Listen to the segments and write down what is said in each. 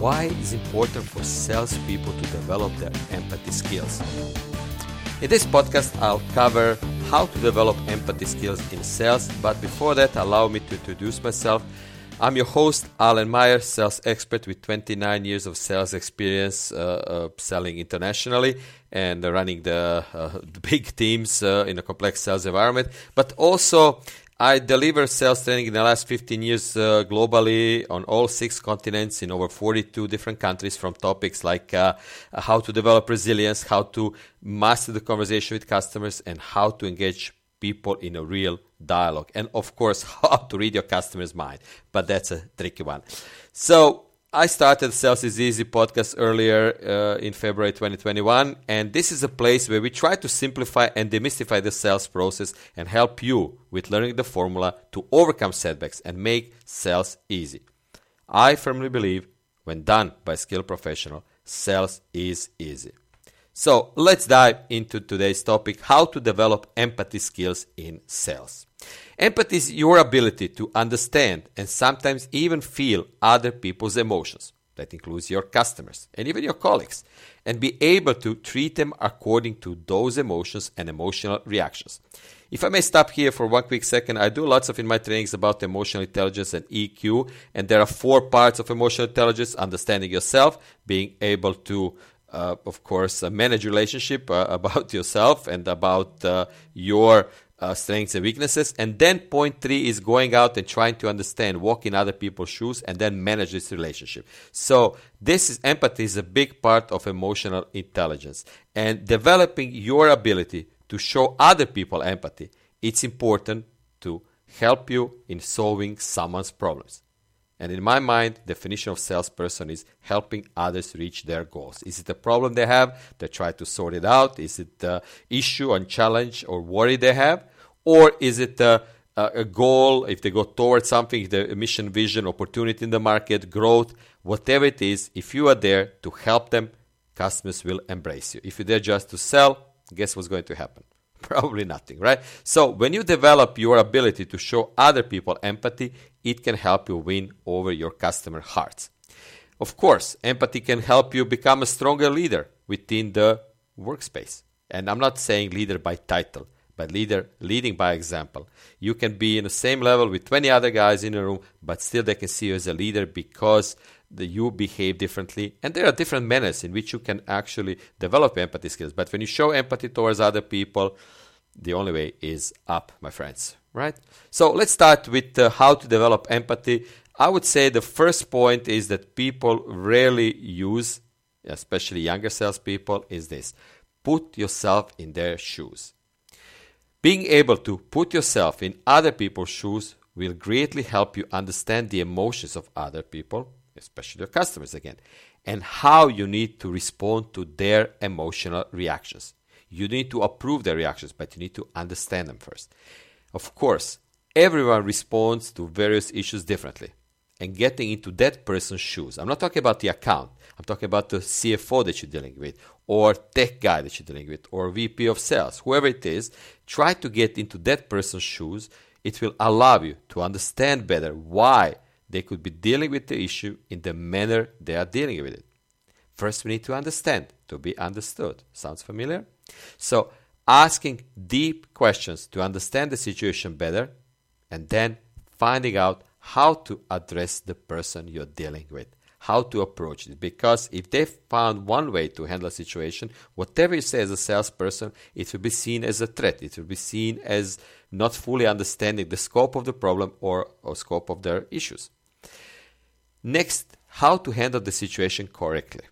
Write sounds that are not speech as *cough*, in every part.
Why is it important for salespeople to develop their empathy skills? In this podcast, I'll cover how to develop empathy skills in sales, but before that, allow me to introduce myself. I'm your host, Alen Mayer, sales expert with 29 years of sales experience uh, uh, selling internationally and running the, uh, *laughs* the big teams uh, in a complex sales environment, but also I deliver sales training in the last 15 years uh, globally on all six continents in over 42 different countries from topics like uh, how to develop resilience, how to master the conversation with customers, and how to engage people in a real dialogue. And of course, *laughs* how to read your customer's mind. But that's a tricky one. So, I started Sales is Easy podcast earlier uh, in February 2021, and this is a place where we try to simplify and demystify the sales process and help you with learning the formula to overcome setbacks and make sales easy. I firmly believe when done by skilled professional, sales is easy. So let's dive into today's topic how to develop empathy skills in sales. Empathy is your ability to understand and sometimes even feel other people's emotions. That includes your customers and even your colleagues, and be able to treat them according to those emotions and emotional reactions. If I may stop here for one quick second, I do lots of in my trainings about emotional intelligence and EQ, and there are four parts of emotional intelligence understanding yourself, being able to uh, of course, uh, manage relationship uh, *laughs* about yourself and about uh, your uh, strengths and weaknesses. And then point three is going out and trying to understand, walk in other people's shoes, and then manage this relationship. So this is empathy is a big part of emotional intelligence and developing your ability to show other people empathy. It's important to help you in solving someone's problems. And in my mind, definition of salesperson is helping others reach their goals. Is it a problem they have? They try to sort it out. Is it the issue and challenge or worry they have? Or is it a, a goal, if they go towards something, the mission, vision, opportunity in the market, growth, whatever it is, if you are there to help them, customers will embrace you. If you're there just to sell, guess what's going to happen? *laughs* Probably nothing, right? So when you develop your ability to show other people empathy, it can help you win over your customer hearts. Of course, empathy can help you become a stronger leader within the workspace. And I'm not saying leader by title, but leader leading by example. You can be in the same level with 20 other guys in a room, but still they can see you as a leader because the, you behave differently. And there are different manners in which you can actually develop empathy skills. But when you show empathy towards other people, the only way is up, my friends, right? So let's start with uh, how to develop empathy. I would say the first point is that people rarely use, especially younger salespeople, is this put yourself in their shoes. Being able to put yourself in other people's shoes will greatly help you understand the emotions of other people especially your customers again, and how you need to respond to their emotional reactions. You need to approve their reactions, but you need to understand them first. Of course, everyone responds to various issues differently. And getting into that person's shoes. I'm not talking about the account. I'm talking about the CFO that you're dealing with, or tech guy that you're dealing with, or VP of sales, whoever it is. Try to get into that person's shoes. It will allow you to understand better why they could be dealing with the issue in the manner they are dealing with it. First, we need to understand, to be understood. Sounds familiar? So, asking deep questions to understand the situation better, and then finding out how to address the person you're dealing with, how to approach it. Because if they found one way to handle a situation, whatever you say as a salesperson, it will be seen as a threat. It will be seen as not fully understanding the scope of the problem or, or scope of their issues. Next, how to handle the situation correctly.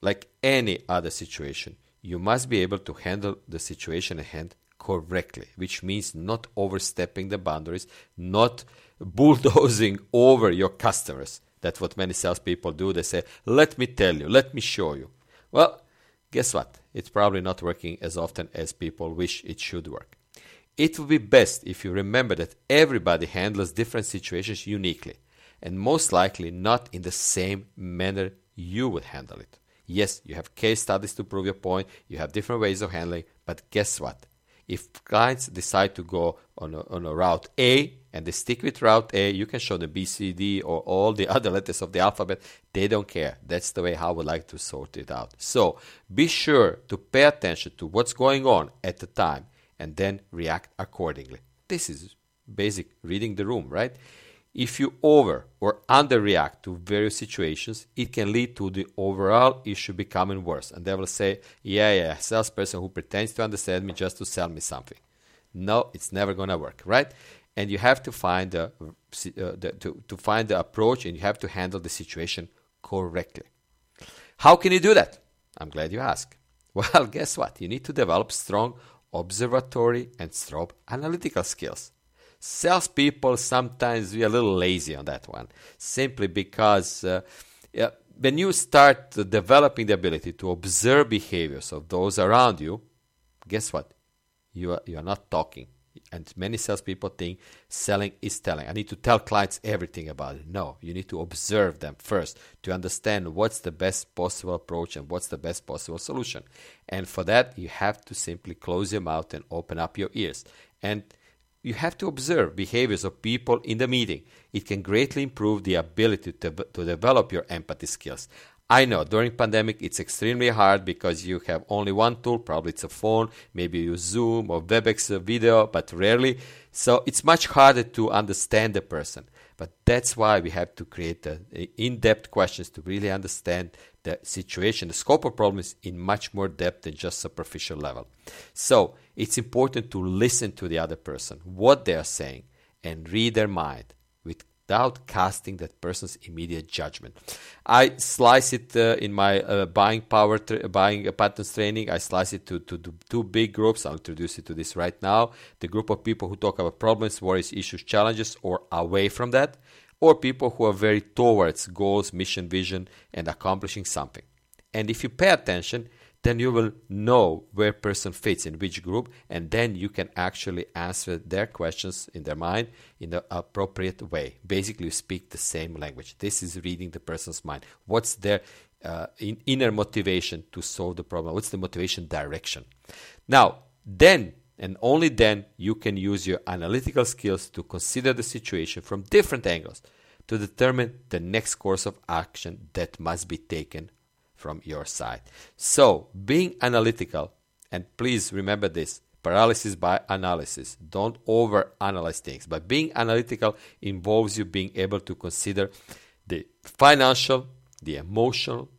Like any other situation, you must be able to handle the situation at hand correctly, which means not overstepping the boundaries, not bulldozing *laughs* over your customers. That's what many salespeople do. They say, Let me tell you, let me show you. Well, guess what? It's probably not working as often as people wish it should work. It would be best if you remember that everybody handles different situations uniquely and most likely not in the same manner you would handle it. Yes, you have case studies to prove your point, you have different ways of handling, but guess what? If clients decide to go on a, on a route A and they stick with route A, you can show them B, C, D, or all the *laughs* other letters of the alphabet. They don't care. That's the way I would like to sort it out. So be sure to pay attention to what's going on at the time and then react accordingly. This is basic reading the room, right? If you over or underreact to various situations, it can lead to the overall issue becoming worse. And they will say, yeah, yeah, salesperson who pretends to understand me just to sell me something. No, it's never going to work, right? And you have to find the, uh, the, to, to find the approach and you have to handle the situation correctly. How can you do that? I'm glad you asked. *laughs* Well, guess what? You need to develop strong observatory and strong analytical skills salespeople sometimes we are a little lazy on that one, simply because uh, when you start developing the ability to observe behaviors of those around you, guess what? You are, you are not talking. And many salespeople think selling is telling. I need to tell clients everything about it. No, you need to observe them first to understand what's the best possible approach and what's the best possible solution. And for that, you have to simply close your mouth and open up your ears. And you have to observe behaviors of people in the meeting. It can greatly improve the ability to, to develop your empathy skills. I know during pandemic it's extremely hard because you have only one tool, probably it's a phone, maybe you use Zoom or WebEx uh, video, but rarely. So it's much harder to understand the person. But that's why we have to create uh, the in-depth questions to really understand the situation, the scope of problems in much more depth than just superficial level. So it's important to listen to the other person, what they are saying, and read their mind without casting that person's immediate judgment. I slice it uh, in my uh, buying power, tra- buying patterns training. I slice it to, to, to, two big groups. I'll introduce you to this right now. The group of people who talk about problems, worries, issues, challenges, or away from that, or people who are very towards goals, mission, vision, and accomplishing something. And if you pay attention, then you will know where person fits in which group and then you can actually answer their questions in their mind in the appropriate way. Basically you speak the same language. This is reading the person's mind. What's their uh, in, inner motivation to solve the problem? What's the motivation direction? Now then and only then you can use your analytical skills to consider the situation from different angles to determine the next course of action that must be taken from your side. So, being analytical, and please remember this paralysis by analysis. Don't over analyze things. But being analytical involves you being able to consider the financial, the emotional,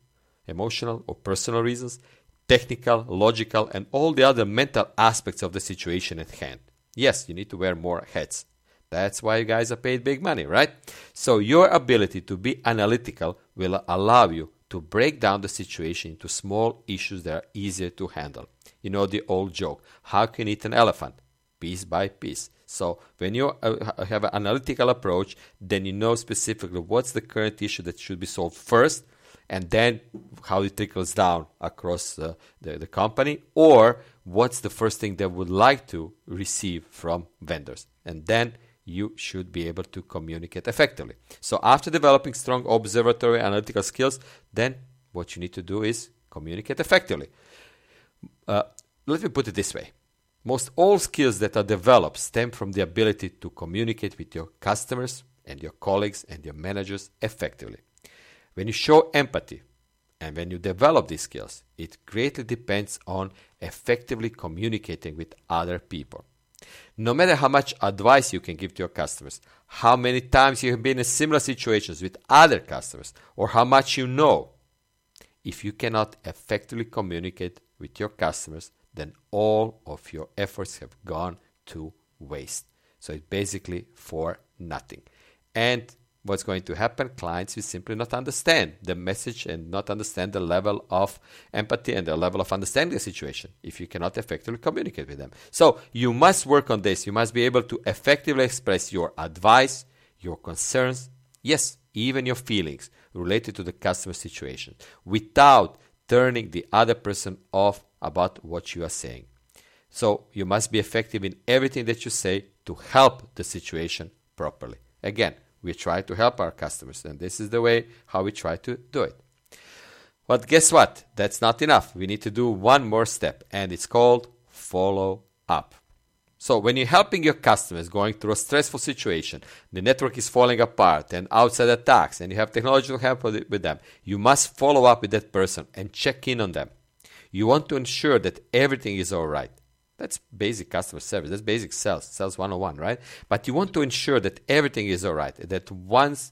emotional or personal reasons, technical, logical, and all the other mental aspects of the situation at hand. Yes, you need to wear more hats. That's why you guys are paid big money, right? So your ability to be analytical will allow you to break down the situation into small issues that are easier to handle. You know the old joke how can you eat an elephant? Piece by piece. So, when you uh, have an analytical approach, then you know specifically what's the current issue that should be solved first, and then how it trickles down across uh, the, the company, or what's the first thing they would like to receive from vendors. And then you should be able to communicate effectively. So, after developing strong observatory analytical skills, then what you need to do is communicate effectively. Uh, let me put it this way most all skills that are developed stem from the ability to communicate with your customers and your colleagues and your managers effectively. When you show empathy And when you develop these skills, it greatly depends on effectively communicating with other people. No matter how much advice you can give to your customers, how many times you have been in similar situations with other customers, or how much you know, if you cannot effectively communicate with your customers, then all of your efforts have gone to waste. So it's basically for nothing. And what's going to happen? Clients will simply not understand the message and not understand the level of empathy and the level of understanding the situation if you cannot effectively communicate with them. So you must work on this. You must be able to effectively express your advice, your concerns, yes, even your feelings related to the customer situation without turning the other person off about what you are saying. So you must be effective in everything that you say to help the situation properly. Again, we try to help our customers, and this is the way how we try to do it. But guess what? That's not enough. We need to do one more step, and it's called follow up. So when you're helping your customers going through a stressful situation, the network is falling apart and outside attacks, and you have technological help with them, you must follow up with that person and check in on them. You want to ensure that everything is all right. That's basic customer service. That's basic sales, sales 101, right? But you want to ensure that everything is all right, that once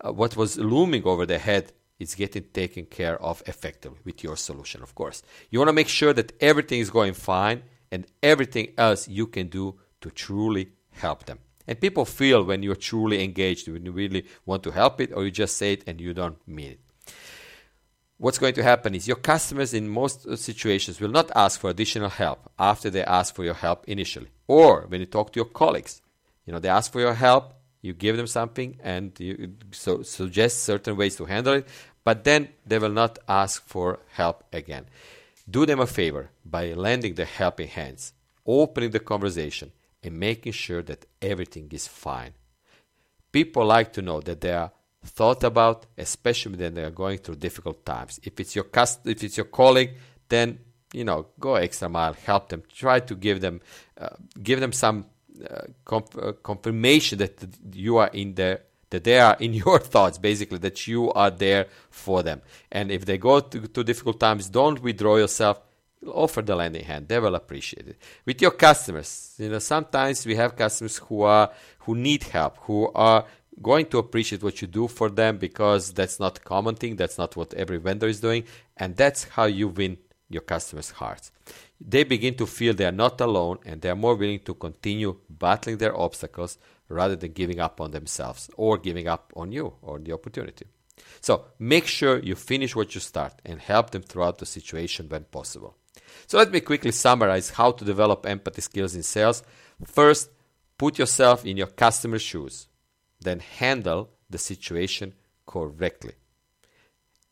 uh, what was looming over their head is getting taken care of effectively with your solution, of course. You want to make sure that everything is going fine and everything else you can do to truly help them. And people feel when you're truly engaged, when you really want to help it, or you just say it and you don't mean it what's going to happen is your customers in most situations will not ask for additional help after they ask for your help initially. Or when you talk to your colleagues you know they ask for your help you give them something and you so suggest certain ways to handle it but then they will not ask for help again. Do them a favor by lending the helping hands opening the conversation and making sure that everything is fine. People like to know that they are thought about, especially when they are going through difficult times. If it's your cust- if it's your colleague, then you know go extra mile, help them, try to give them uh, give them some uh, uh, confirmation that you are in there that they are in *laughs* your thoughts basically that you are there for them. And if they go to, to difficult times don't withdraw yourself. Offer the lending hand. They will appreciate it. With your customers you know sometimes we have customers who are who need help who are going to appreciate what you do for them because that's not common thing. That's not what every vendor is doing. And that's how you win your customers' hearts. They begin to feel they are not alone and they are more willing to continue battling their obstacles rather than giving up on themselves or giving up on you or the opportunity. So make sure you finish what you start and help them throughout the situation when possible. So let me quickly summarize how to develop empathy skills in sales. First, put yourself in your customer's shoes then handle the situation correctly.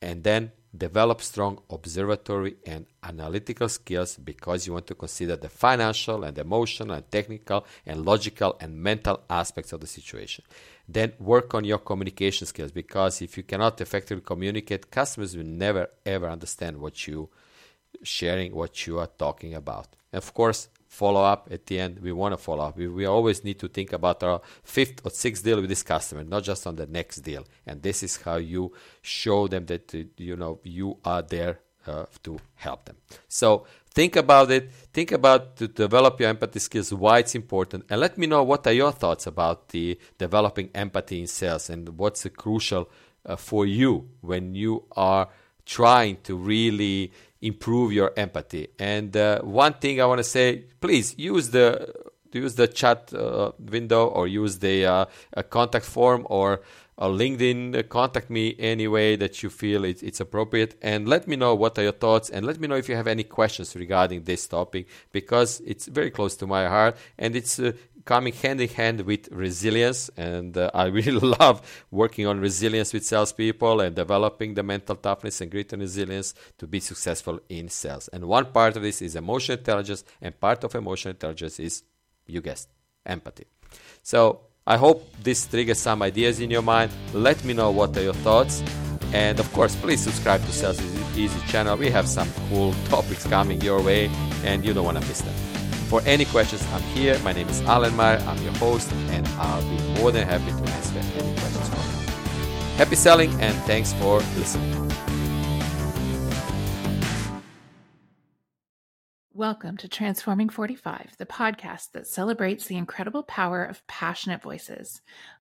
And then develop strong observatory and analytical skills because you want to consider the financial and emotional and technical and logical and mental aspects of the situation. Then work on your communication skills because if you cannot effectively communicate, customers will never ever understand what you sharing what you are talking about. Of course, follow up at the end. We want to follow up. We, we always need to think about our fifth or sixth deal with this customer, not just on the next deal. And this is how you show them that uh, you know you are there uh, to help them. So think about it. Think about to develop your empathy skills. Why it's important, and let me know what are your thoughts about the developing empathy in sales and what's crucial uh, for you when you are trying to really improve your empathy. And uh, one thing I want to say, please use the use the chat uh, window or use the uh, contact form or LinkedIn. Contact me any way that you feel it, it's appropriate, and let me know what are your thoughts, and let me know if you have any questions regarding this topic because it's very close to my heart, and it's uh, coming hand in hand with resilience. And uh, I really *laughs* love working on resilience with salespeople and developing the mental toughness and grit and resilience to be successful in sales. And one part of this is emotional intelligence, and part of emotional intelligence is, you guessed, empathy. So I hope this triggers some ideas in your mind. Let me know what are your thoughts. And of course, please subscribe to Sales Easy channel. We have some cool *laughs* topics coming your way, and you don't want to miss them. For any questions, I'm here. My name is Alen Mayer. I'm your host, and I'll be more than happy to answer any questions from you. Happy selling, and thanks for listening. Welcome to Transforming 45, the podcast that celebrates the incredible power of passionate voices.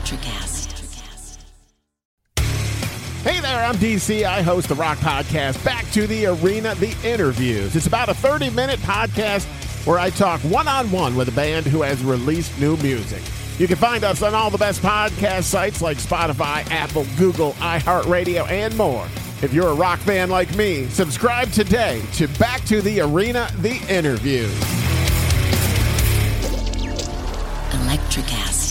Electricast. Hey there, I'm DC. I host the Rock Podcast, Back to the Arena, The Interviews. It's about a 30 minute podcast where I talk one on one with a band who has released new music. You can find us on all the best podcast sites like Spotify, Apple, Google, iHeartRadio, and more. If you're a rock fan like me, subscribe today to Back to the Arena, The Interviews. Electricast.